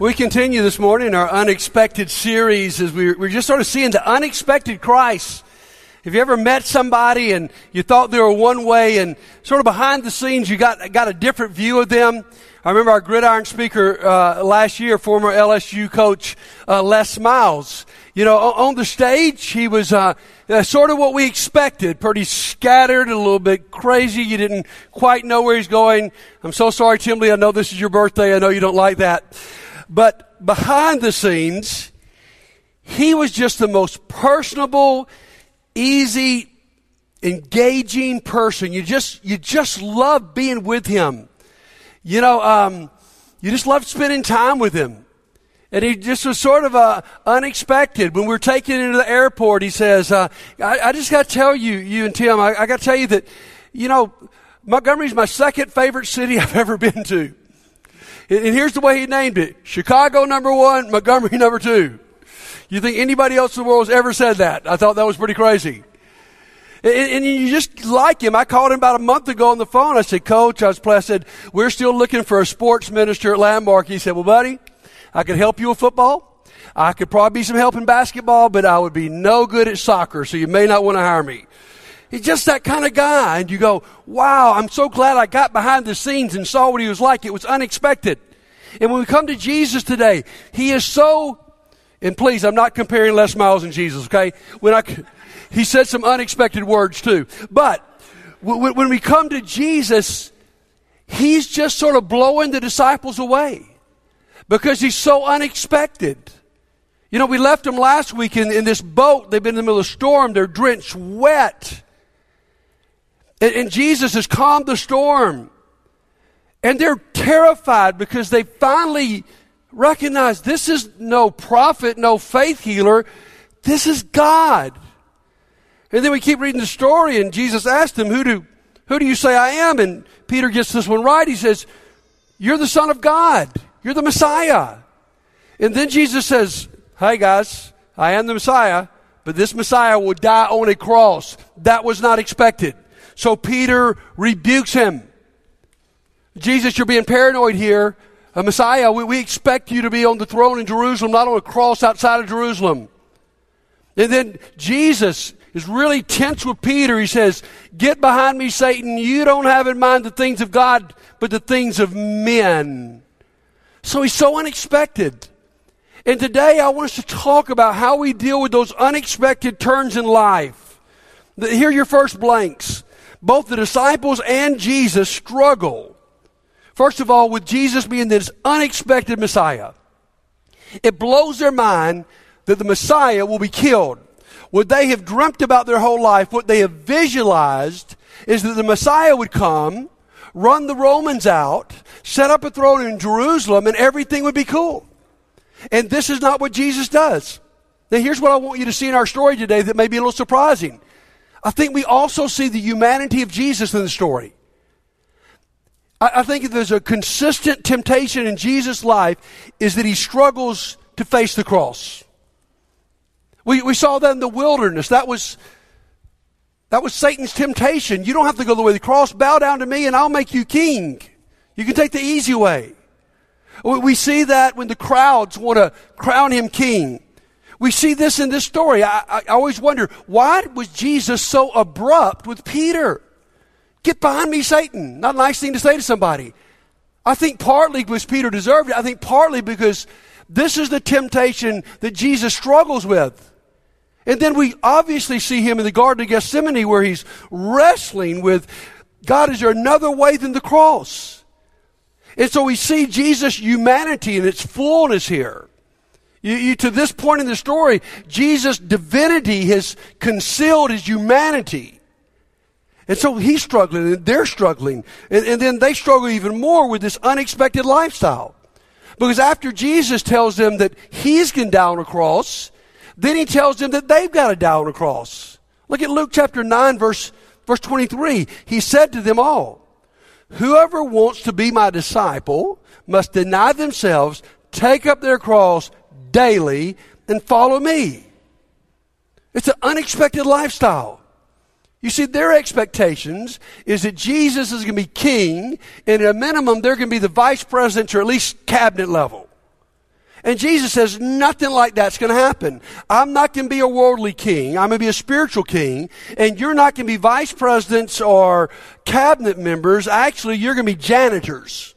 We continue this morning our unexpected series as we, we're just sort of seeing the unexpected Christ. Have you ever met somebody and you thought they were one way and sort of behind the scenes you got, got a different view of them? I remember our gridiron speaker uh, last year, former LSU coach uh, Les Miles. You know, on the stage, he was uh, uh, sort of what we expected, pretty scattered, a little bit crazy. You didn't quite know where he's going. I'm so sorry, Tim Lee. I know this is your birthday. I know you don't like that. But behind the scenes, he was just the most personable, easy, engaging person. You just, you just love being with him. You know, um, you just loved spending time with him. And he just was sort of uh, unexpected. When we were taking him to the airport, he says, uh, I, I, just got to tell you, you and Tim, I, I got to tell you that, you know, Montgomery's my second favorite city I've ever been to. And here's the way he named it. Chicago number one, Montgomery number two. You think anybody else in the world has ever said that? I thought that was pretty crazy. And, you just like him. I called him about a month ago on the phone. I said, Coach, I was I said, we're still looking for a sports minister at Landmark. He said, well, buddy, I could help you with football. I could probably be some help in basketball, but I would be no good at soccer, so you may not want to hire me. He's just that kind of guy. And you go, wow, I'm so glad I got behind the scenes and saw what he was like. It was unexpected. And when we come to Jesus today, he is so, and please, I'm not comparing Les Miles and Jesus, okay? When I, he said some unexpected words too. But when we come to Jesus, he's just sort of blowing the disciples away because he's so unexpected. You know, we left them last week in, in this boat. They've been in the middle of a storm. They're drenched wet. And, and Jesus has calmed the storm. And they're terrified because they finally recognize this is no prophet, no faith healer. This is God. And then we keep reading the story, and Jesus asked them, Who do, who do you say I am? And Peter gets this one right. He says, You're the Son of God. You're the Messiah. And then Jesus says, Hey guys, I am the Messiah, but this Messiah will die on a cross. That was not expected. So Peter rebukes him. Jesus, you're being paranoid here. A Messiah, we, we expect you to be on the throne in Jerusalem, not on a cross outside of Jerusalem. And then Jesus is really tense with Peter. He says, Get behind me, Satan. You don't have in mind the things of God, but the things of men. So he's so unexpected. And today I want us to talk about how we deal with those unexpected turns in life. Here are your first blanks both the disciples and Jesus struggle. First of all, with Jesus being this unexpected Messiah. It blows their mind that the Messiah will be killed. What they have dreamt about their whole life, what they have visualized, is that the Messiah would come, run the Romans out, set up a throne in Jerusalem, and everything would be cool. And this is not what Jesus does. Now, here's what I want you to see in our story today that may be a little surprising. I think we also see the humanity of Jesus in the story. I, I think there's a consistent temptation in Jesus' life is that he struggles to face the cross. We, we saw that in the wilderness. That was, that was Satan's temptation. You don't have to go the way of the cross. Bow down to me and I'll make you king. You can take the easy way. We see that when the crowds want to crown him king. We see this in this story. I, I, always wonder, why was Jesus so abrupt with Peter? Get behind me, Satan. Not a nice thing to say to somebody. I think partly because Peter deserved it. I think partly because this is the temptation that Jesus struggles with. And then we obviously see him in the Garden of Gethsemane where he's wrestling with God, is there another way than the cross? And so we see Jesus' humanity in its fullness here. You, you, to this point in the story, Jesus' divinity has concealed his humanity. And so he's struggling and they're struggling. And, and then they struggle even more with this unexpected lifestyle. Because after Jesus tells them that he's going to die on a cross, then he tells them that they've got to die on a cross. Look at Luke chapter 9 verse, verse 23. He said to them all, Whoever wants to be my disciple must deny themselves, take up their cross daily and follow me. It's an unexpected lifestyle. You see, their expectations is that Jesus is going to be king, and at a minimum, they're going to be the vice president or at least cabinet level. And Jesus says, nothing like that's going to happen. I'm not going to be a worldly king. I'm going to be a spiritual king. And you're not going to be vice presidents or cabinet members. Actually, you're going to be janitors.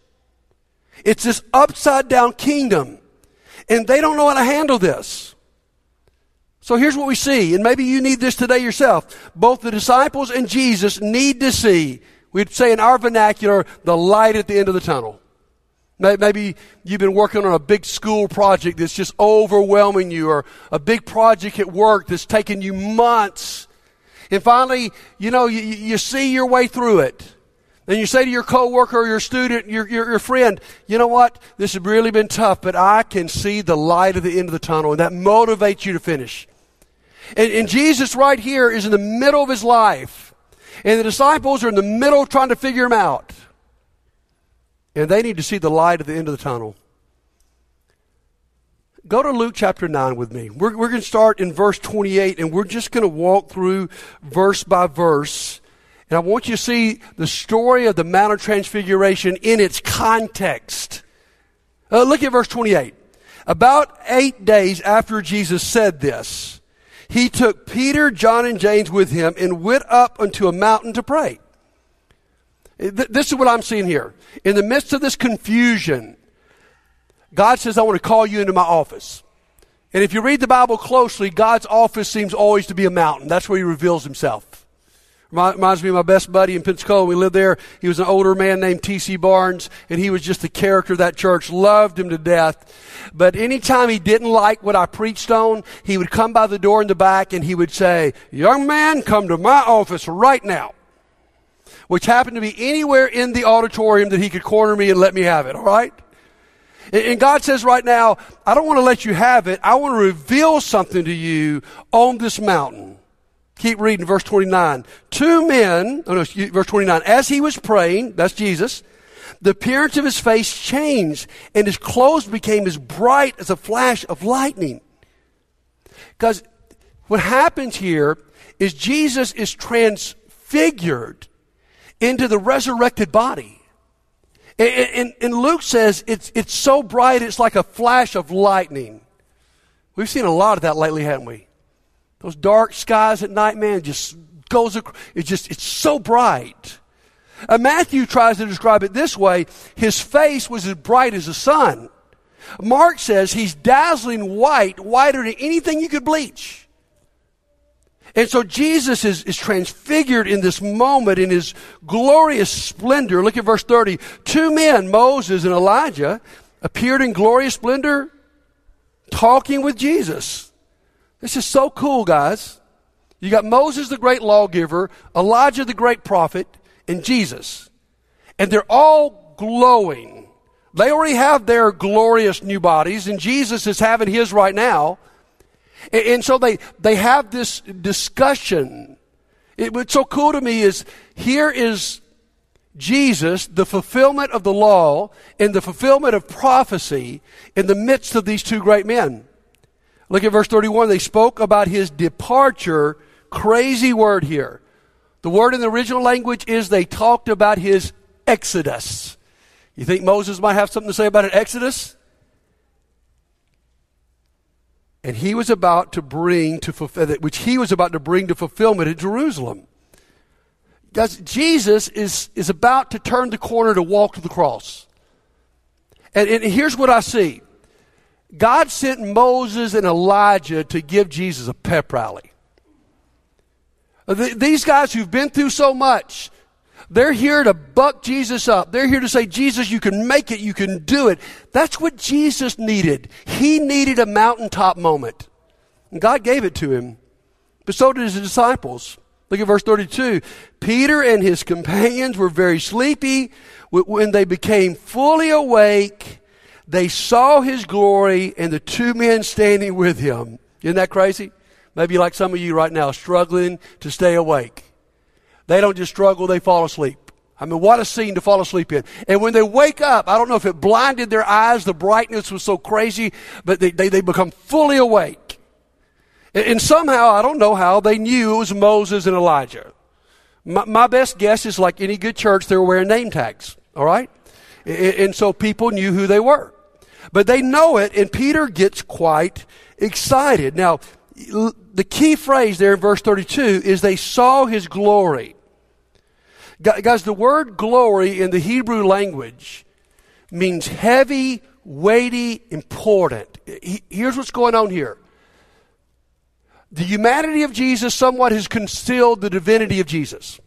It's this upside down kingdom. And they don't know how to handle this. So here's what we see. And maybe you need this today yourself. Both the disciples and Jesus need to see, we'd say in our vernacular, the light at the end of the tunnel. Maybe you've been working on a big school project that's just overwhelming you, or a big project at work that's taken you months. And finally, you know, you, you see your way through it. And you say to your coworker or your student, your, your, your friend, you know what? This has really been tough, but I can see the light at the end of the tunnel, and that motivates you to finish. And, and Jesus right here is in the middle of his life. And the disciples are in the middle trying to figure him out. And they need to see the light at the end of the tunnel. Go to Luke chapter 9 with me. We're, we're going to start in verse 28, and we're just going to walk through verse by verse. And I want you to see the story of the Mount of Transfiguration in its context. Uh, look at verse 28. About eight days after Jesus said this, he took Peter, John, and James with him and went up unto a mountain to pray. This is what I'm seeing here. In the midst of this confusion, God says, I want to call you into my office. And if you read the Bible closely, God's office seems always to be a mountain. That's where he reveals himself. Reminds me of my best buddy in Pensacola. We lived there. He was an older man named T.C. Barnes, and he was just the character of that church. Loved him to death. But anytime he didn't like what I preached on, he would come by the door in the back and he would say, Young man, come to my office right now which happened to be anywhere in the auditorium that he could corner me and let me have it, all right? And God says right now, I don't want to let you have it. I want to reveal something to you on this mountain. Keep reading verse 29. Two men, oh no, verse 29. As he was praying, that's Jesus, the appearance of his face changed and his clothes became as bright as a flash of lightning. Because what happens here is Jesus is transfigured into the resurrected body. And, and, and, Luke says it's, it's so bright it's like a flash of lightning. We've seen a lot of that lately, haven't we? Those dark skies at night, man, just goes, it's just, it's so bright. Uh, Matthew tries to describe it this way. His face was as bright as the sun. Mark says he's dazzling white, whiter than anything you could bleach. And so Jesus is, is transfigured in this moment in his glorious splendor. Look at verse 30. Two men, Moses and Elijah, appeared in glorious splendor talking with Jesus. This is so cool, guys. You got Moses, the great lawgiver, Elijah, the great prophet, and Jesus. And they're all glowing. They already have their glorious new bodies, and Jesus is having his right now. And, and so they, they have this discussion. It, what's so cool to me is here is Jesus, the fulfillment of the law and the fulfillment of prophecy in the midst of these two great men. Look at verse 31. They spoke about his departure. Crazy word here. The word in the original language is they talked about his exodus. You think Moses might have something to say about an exodus? and he was about to bring to fulfill which he was about to bring to fulfillment in Jerusalem. Guys, Jesus is, is about to turn the corner to walk to the cross. And, and here's what I see. God sent Moses and Elijah to give Jesus a pep rally. These guys who've been through so much, they're here to buck Jesus up. They're here to say, Jesus, you can make it. You can do it. That's what Jesus needed. He needed a mountaintop moment. And God gave it to him. But so did his disciples. Look at verse 32. Peter and his companions were very sleepy. When they became fully awake, they saw his glory and the two men standing with him. Isn't that crazy? Maybe like some of you right now, struggling to stay awake. They don't just struggle, they fall asleep. I mean, what a scene to fall asleep in. And when they wake up, I don't know if it blinded their eyes, the brightness was so crazy, but they, they, they become fully awake. And, and somehow, I don't know how, they knew it was Moses and Elijah. My, my best guess is like any good church, they were wearing name tags, all right? And, and so people knew who they were. But they know it, and Peter gets quite excited. Now, the key phrase there in verse 32 is they saw his glory. Guys, the word glory in the Hebrew language means heavy, weighty, important. Here's what's going on here. The humanity of Jesus somewhat has concealed the divinity of Jesus.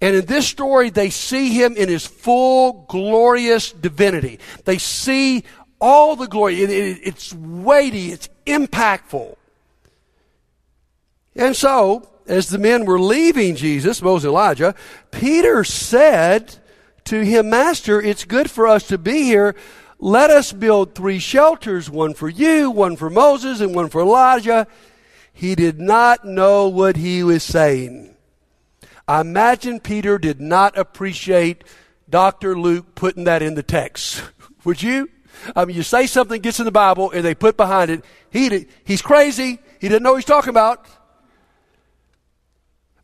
And in this story, they see him in his full, glorious divinity. They see all the glory. it's weighty, it's impactful. And so, as the men were leaving Jesus, Moses and Elijah, Peter said to him, Master, it's good for us to be here. Let us build three shelters, one for you, one for Moses, and one for Elijah. He did not know what he was saying. I imagine Peter did not appreciate Dr. Luke putting that in the text. Would you? I mean, you say something gets in the Bible and they put behind it, he, he's crazy. He didn't know he's talking about.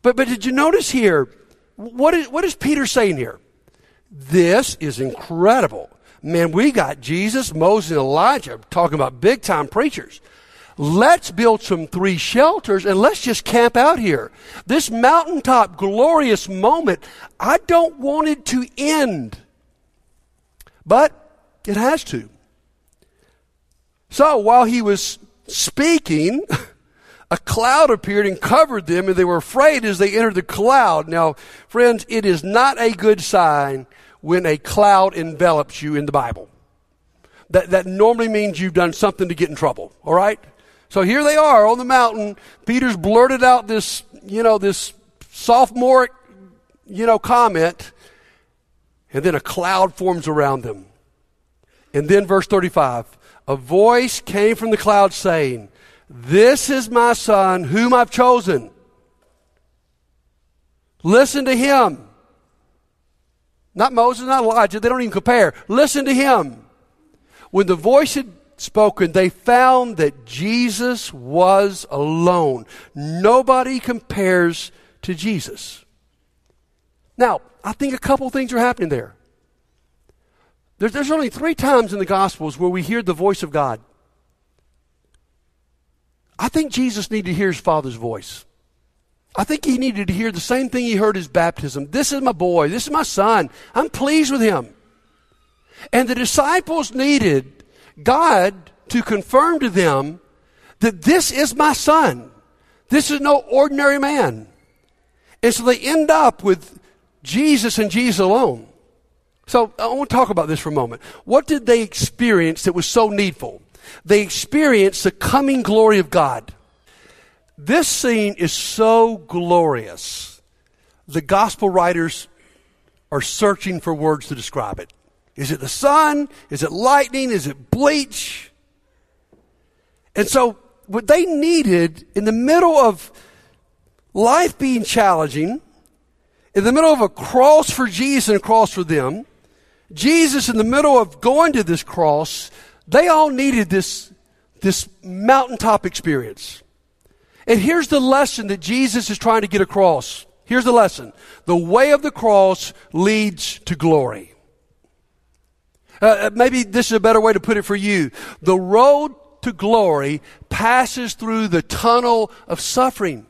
But, but did you notice here, what is, what is Peter saying here? This is incredible. Man, we got Jesus, Moses, and Elijah talking about big time preachers. Let's build some three shelters and let's just camp out here. This mountaintop glorious moment, I don't want it to end. But it has to. So while he was speaking, a cloud appeared and covered them, and they were afraid as they entered the cloud. Now, friends, it is not a good sign when a cloud envelops you in the Bible. That, that normally means you've done something to get in trouble, all right? So here they are on the mountain. Peter's blurted out this, you know, this sophomoric, you know, comment, and then a cloud forms around them. And then verse 35 a voice came from the cloud saying, This is my son whom I've chosen. Listen to him. Not Moses, not Elijah, they don't even compare. Listen to him. When the voice had spoken, they found that Jesus was alone. Nobody compares to Jesus. Now, I think a couple things are happening there. There's, there's only three times in the Gospels where we hear the voice of God. I think Jesus needed to hear his Father's voice. I think he needed to hear the same thing he heard his baptism. This is my boy. This is my son. I'm pleased with him. And the disciples needed God to confirm to them that this is my son. This is no ordinary man. And so they end up with Jesus and Jesus alone. So I want to talk about this for a moment. What did they experience that was so needful? They experienced the coming glory of God. This scene is so glorious. The gospel writers are searching for words to describe it. Is it the sun? Is it lightning? Is it bleach? And so, what they needed in the middle of life being challenging, in the middle of a cross for Jesus and a cross for them, Jesus, in the middle of going to this cross, they all needed this, this mountaintop experience. And here's the lesson that Jesus is trying to get across. Here's the lesson the way of the cross leads to glory. Uh, uh maybe this is a better way to put it for you. The road to glory passes through the tunnel of suffering.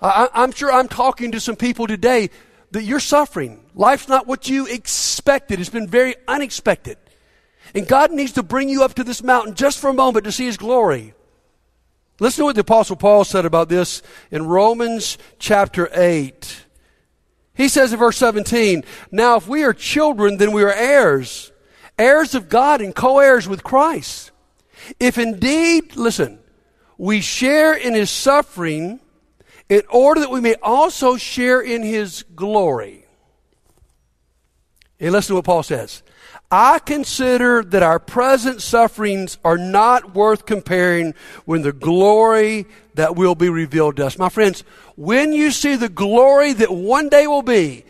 I, I'm sure I'm talking to some people today that you're suffering. Life's not what you expected. It's been very unexpected. And God needs to bring you up to this mountain just for a moment to see His glory. Listen to what the Apostle Paul said about this in Romans chapter 8. He says in verse 17, Now if we are children, then we are heirs, heirs of God and co heirs with Christ. If indeed, listen, we share in His suffering, in order that we may also share in his glory. And listen to what Paul says. I consider that our present sufferings are not worth comparing with the glory that will be revealed to us. My friends, when you see the glory that one day will be,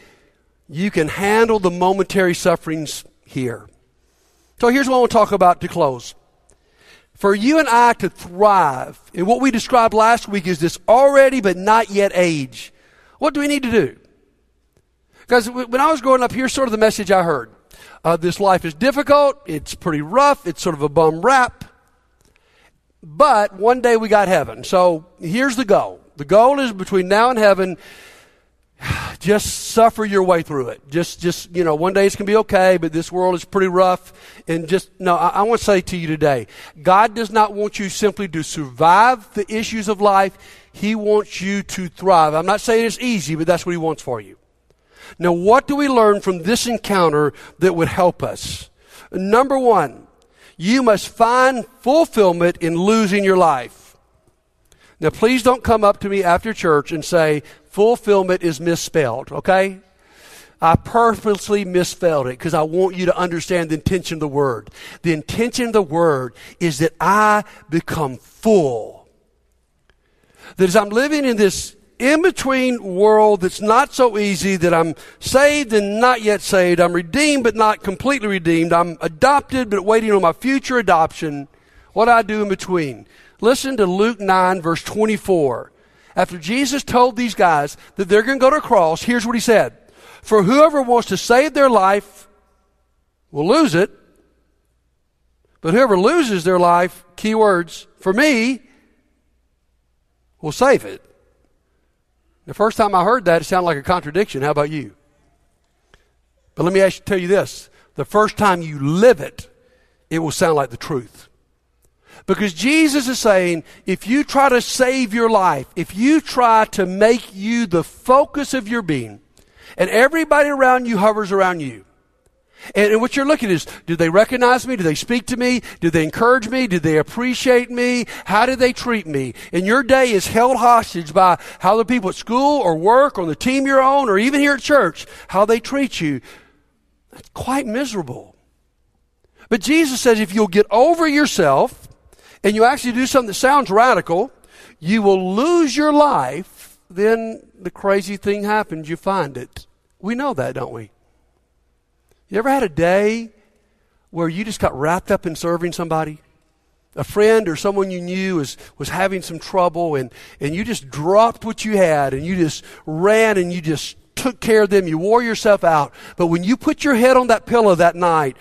you can handle the momentary sufferings here. So here's what I want to talk about to close for you and I to thrive in what we described last week is this already but not yet age. What do we need to do? Because when I was growing up, here's sort of the message I heard. Uh, this life is difficult. It's pretty rough. It's sort of a bum rap. But one day we got heaven. So here's the goal. The goal is between now and heaven, just suffer your way through it. Just, just, you know, one day it's going to be okay, but this world is pretty rough. And just, no, I, I want to say to you today, God does not want you simply to survive the issues of life. He wants you to thrive. I'm not saying it's easy, but that's what He wants for you. Now, what do we learn from this encounter that would help us? Number one, you must find fulfillment in losing your life. Now, please don't come up to me after church and say, fulfillment is misspelled, okay? I purposely misspelled it because I want you to understand the intention of the word. The intention of the word is that I become full. That as I'm living in this in between world that's not so easy, that I'm saved and not yet saved, I'm redeemed but not completely redeemed, I'm adopted but waiting on my future adoption, what do I do in between? Listen to Luke 9, verse 24. After Jesus told these guys that they're going to go to a cross, here's what he said For whoever wants to save their life will lose it, but whoever loses their life, keywords, for me, will save it. The first time I heard that, it sounded like a contradiction. How about you? But let me ask, tell you this the first time you live it, it will sound like the truth. Because Jesus is saying, if you try to save your life, if you try to make you the focus of your being, and everybody around you hovers around you, and, and, what you're looking is, do they recognize me? Do they speak to me? Do they encourage me? Do they appreciate me? How do they treat me? And your day is held hostage by how the people at school or work or the team you're on or even here at church, how they treat you. That's quite miserable. But Jesus says if you'll get over yourself, and you actually do something that sounds radical, you will lose your life, then the crazy thing happens. You find it. We know that, don't we? You ever had a day where you just got wrapped up in serving somebody? A friend or someone you knew was, was having some trouble and, and you just dropped what you had and you just ran and you just took care of them. You wore yourself out. But when you put your head on that pillow that night,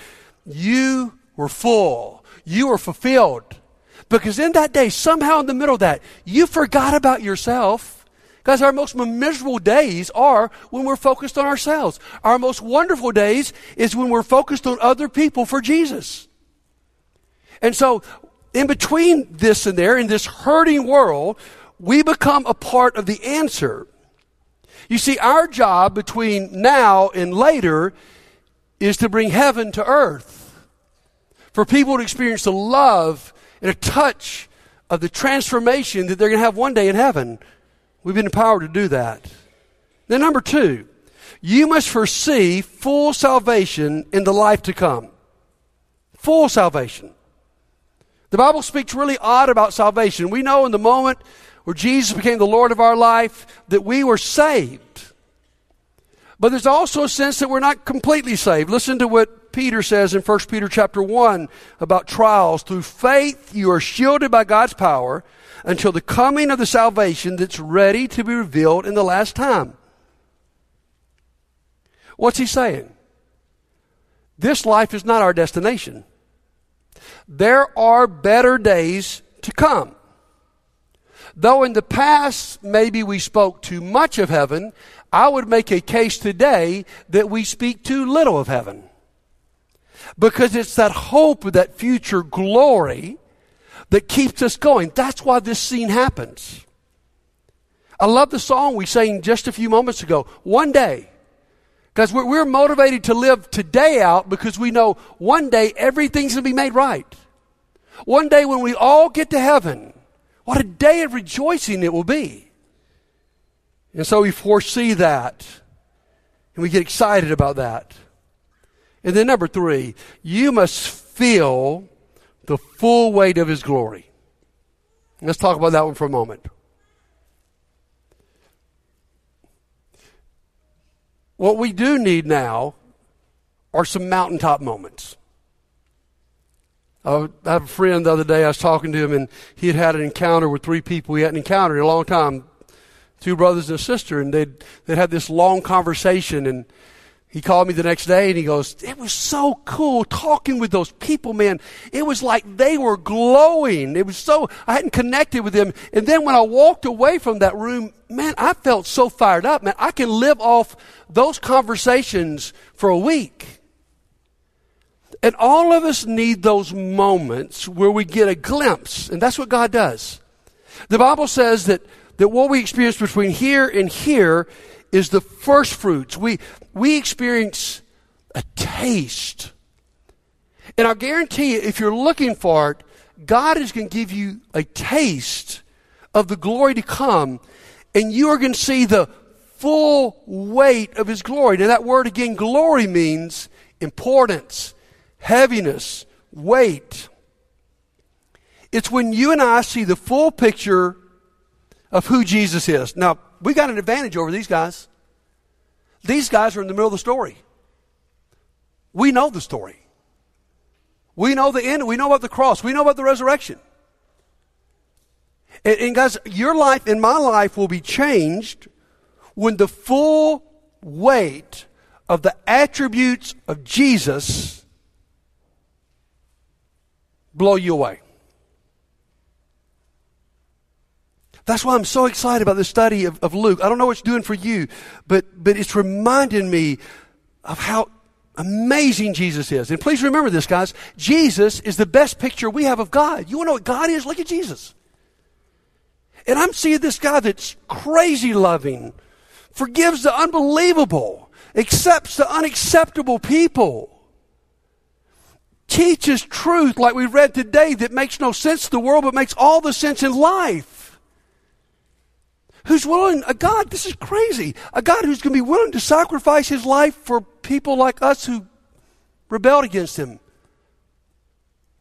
you were full. You were fulfilled. Because in that day, somehow in the middle of that, you forgot about yourself. Because our most miserable days are when we're focused on ourselves. Our most wonderful days is when we're focused on other people for Jesus. And so, in between this and there, in this hurting world, we become a part of the answer. You see, our job between now and later is to bring heaven to earth. For people to experience the love and a touch of the transformation that they're going to have one day in heaven. We've been empowered to do that. Then, number two, you must foresee full salvation in the life to come. Full salvation. The Bible speaks really odd about salvation. We know in the moment where Jesus became the Lord of our life that we were saved. But there's also a sense that we're not completely saved. Listen to what Peter says in 1 Peter chapter 1 about trials. Through faith, you are shielded by God's power until the coming of the salvation that's ready to be revealed in the last time. What's he saying? This life is not our destination. There are better days to come. Though in the past maybe we spoke too much of heaven, I would make a case today that we speak too little of heaven. Because it's that hope of that future glory that keeps us going. That's why this scene happens. I love the song we sang just a few moments ago. One day. Because we're, we're motivated to live today out because we know one day everything's going to be made right. One day when we all get to heaven, what a day of rejoicing it will be. And so we foresee that. And we get excited about that. And then number three, you must feel the full weight of his glory. Let's talk about that one for a moment. What we do need now are some mountaintop moments. I have a friend the other day, I was talking to him, and he had had an encounter with three people he hadn't encountered in a long time two brothers and a sister, and they'd, they'd had this long conversation, and he called me the next day and he goes, It was so cool talking with those people, man. It was like they were glowing. It was so, I hadn't connected with them. And then when I walked away from that room, man, I felt so fired up, man. I can live off those conversations for a week. And all of us need those moments where we get a glimpse. And that's what God does. The Bible says that, that what we experience between here and here is the first fruits. We, we experience a taste. And I guarantee you, if you're looking for it, God is going to give you a taste of the glory to come, and you are going to see the full weight of His glory. Now, that word again, glory, means importance, heaviness, weight. It's when you and I see the full picture of who Jesus is. Now, we got an advantage over these guys. These guys are in the middle of the story. We know the story. We know the end. We know about the cross. We know about the resurrection. And, and guys, your life and my life will be changed when the full weight of the attributes of Jesus blow you away. That's why I'm so excited about the study of, of Luke. I don't know what it's doing for you, but, but it's reminding me of how amazing Jesus is. And please remember this, guys. Jesus is the best picture we have of God. You want to know what God is? Look at Jesus. And I'm seeing this guy that's crazy loving, forgives the unbelievable, accepts the unacceptable people, teaches truth like we read today that makes no sense to the world but makes all the sense in life who's willing, a God, this is crazy, a God who's going to be willing to sacrifice his life for people like us who rebelled against him.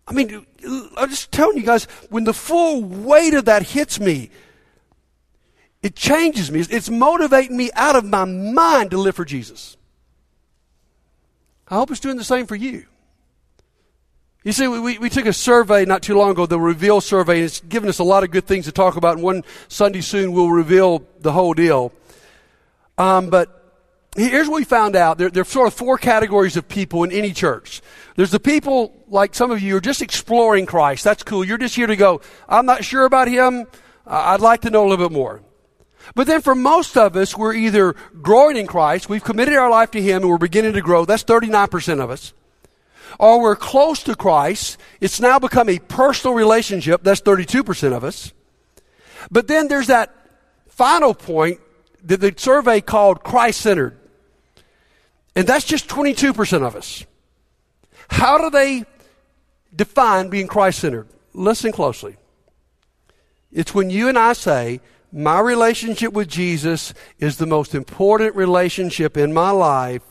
I mean, I'm just telling you guys, when the full weight of that hits me, it changes me. It's motivating me out of my mind to live for Jesus. I hope it's doing the same for you. You see, we, we took a survey not too long ago, the Reveal survey, and it's given us a lot of good things to talk about. And one Sunday soon we'll reveal the whole deal. Um, but here's what we found out. There, there are sort of four categories of people in any church. There's the people, like some of you, are just exploring Christ. That's cool. You're just here to go, I'm not sure about him. I'd like to know a little bit more. But then for most of us, we're either growing in Christ, we've committed our life to Him, and we're beginning to grow. That's 39% of us or we're close to Christ. It's now become a personal relationship. That's 32% of us. But then there's that final point that the survey called Christ centered. And that's just 22% of us. How do they define being Christ centered? Listen closely. It's when you and I say, my relationship with Jesus is the most important relationship in my life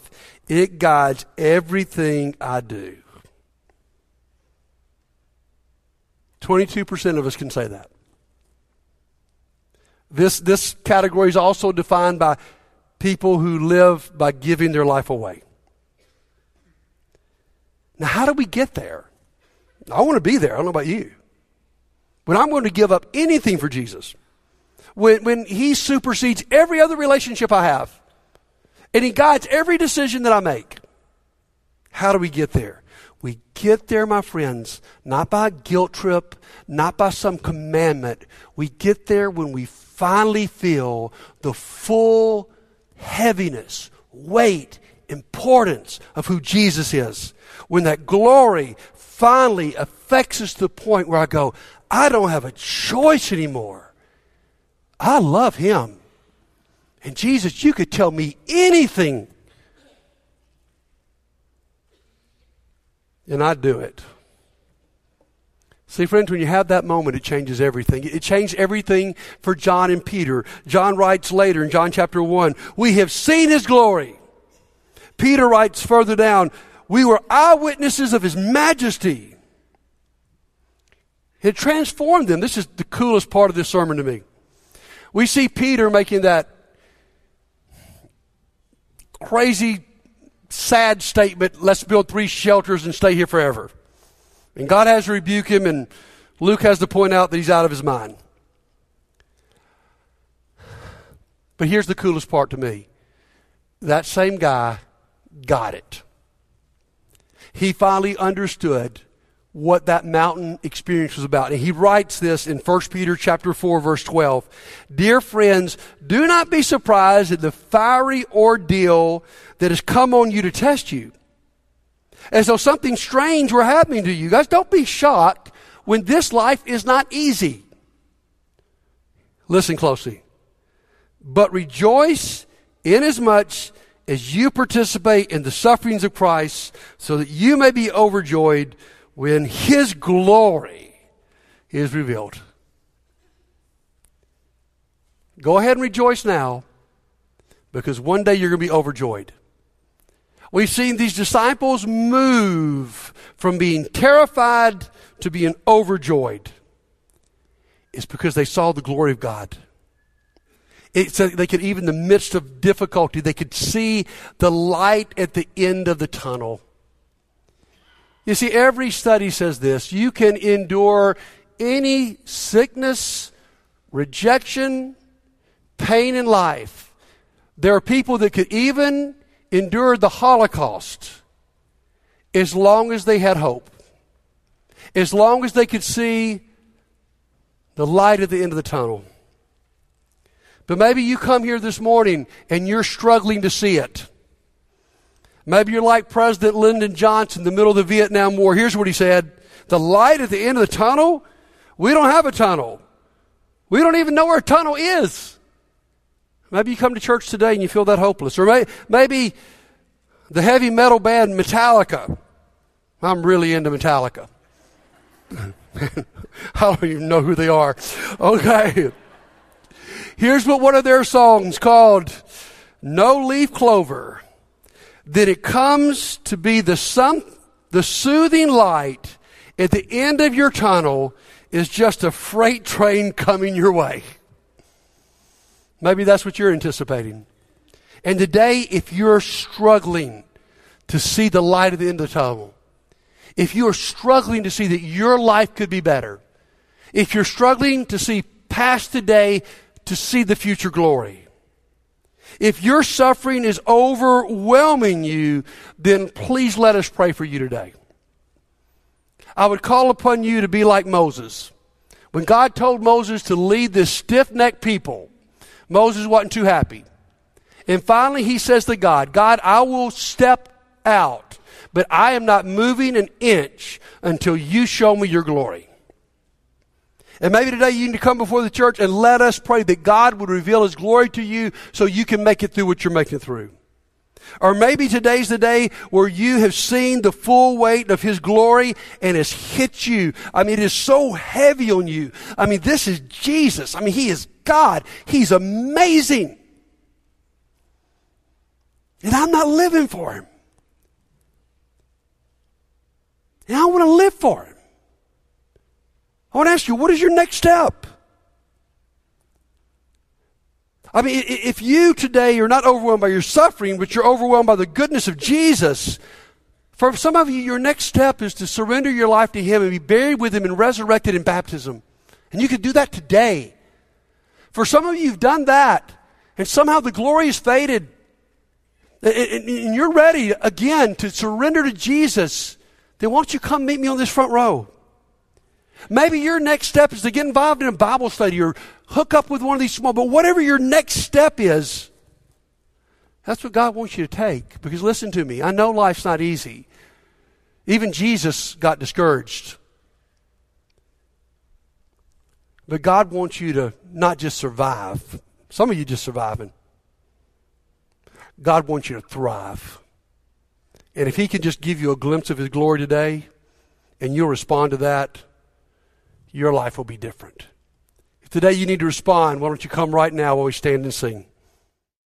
it guides everything I do. 22% of us can say that. This, this category is also defined by people who live by giving their life away. Now, how do we get there? I want to be there. I don't know about you. When I'm going to give up anything for Jesus, when, when He supersedes every other relationship I have, and He guides every decision that I make. How do we get there? We get there, my friends, not by a guilt trip, not by some commandment. We get there when we finally feel the full heaviness, weight, importance of who Jesus is. When that glory finally affects us to the point where I go, I don't have a choice anymore. I love Him. And Jesus, you could tell me anything. And I'd do it. See, friends, when you have that moment, it changes everything. It changed everything for John and Peter. John writes later in John chapter 1, We have seen his glory. Peter writes further down, We were eyewitnesses of his majesty. It transformed them. This is the coolest part of this sermon to me. We see Peter making that crazy, sad statement, let's build three shelters and stay here forever. And God has to rebuke him, and Luke has to point out that he's out of his mind. But here's the coolest part to me that same guy got it. He finally understood what that mountain experience was about. And he writes this in 1 Peter chapter 4 verse 12. Dear friends, do not be surprised at the fiery ordeal that has come on you to test you. As though something strange were happening to you. Guys, don't be shocked when this life is not easy. Listen closely. But rejoice inasmuch as you participate in the sufferings of Christ so that you may be overjoyed when His glory is revealed. Go ahead and rejoice now because one day you're going to be overjoyed. We've seen these disciples move from being terrified to being overjoyed. It's because they saw the glory of God. It's so they could, even in the midst of difficulty, they could see the light at the end of the tunnel. You see, every study says this you can endure any sickness, rejection, pain in life. There are people that could even endure the Holocaust as long as they had hope, as long as they could see the light at the end of the tunnel. But maybe you come here this morning and you're struggling to see it. Maybe you're like President Lyndon Johnson in the middle of the Vietnam War. Here's what he said The light at the end of the tunnel, we don't have a tunnel. We don't even know where a tunnel is. Maybe you come to church today and you feel that hopeless. Or may, maybe the heavy metal band Metallica. I'm really into Metallica. I don't even know who they are. Okay. Here's what one of their songs called No Leaf Clover that it comes to be the, sun, the soothing light at the end of your tunnel is just a freight train coming your way. Maybe that's what you're anticipating. And today, if you're struggling to see the light at the end of the tunnel, if you are struggling to see that your life could be better, if you're struggling to see past today to see the future glory, if your suffering is overwhelming you, then please let us pray for you today. I would call upon you to be like Moses. When God told Moses to lead this stiff necked people, Moses wasn't too happy. And finally, he says to God, God, I will step out, but I am not moving an inch until you show me your glory. And maybe today you need to come before the church and let us pray that God would reveal His glory to you so you can make it through what you're making through. Or maybe today's the day where you have seen the full weight of His glory and it's hit you. I mean, it is so heavy on you. I mean, this is Jesus. I mean, He is God. He's amazing. And I'm not living for Him. And I want to live for Him. I want to ask you, what is your next step? I mean, if you today are not overwhelmed by your suffering, but you're overwhelmed by the goodness of Jesus, for some of you, your next step is to surrender your life to Him and be buried with Him and resurrected in baptism. And you can do that today. For some of you, you've done that, and somehow the glory has faded. And you're ready again to surrender to Jesus. Then why don't you come meet me on this front row? Maybe your next step is to get involved in a Bible study or hook up with one of these small, but whatever your next step is, that's what God wants you to take. Because listen to me, I know life's not easy. Even Jesus got discouraged. But God wants you to not just survive. Some of you just surviving. God wants you to thrive. And if He can just give you a glimpse of His glory today, and you'll respond to that, your life will be different. If today you need to respond, why don't you come right now while we stand and sing?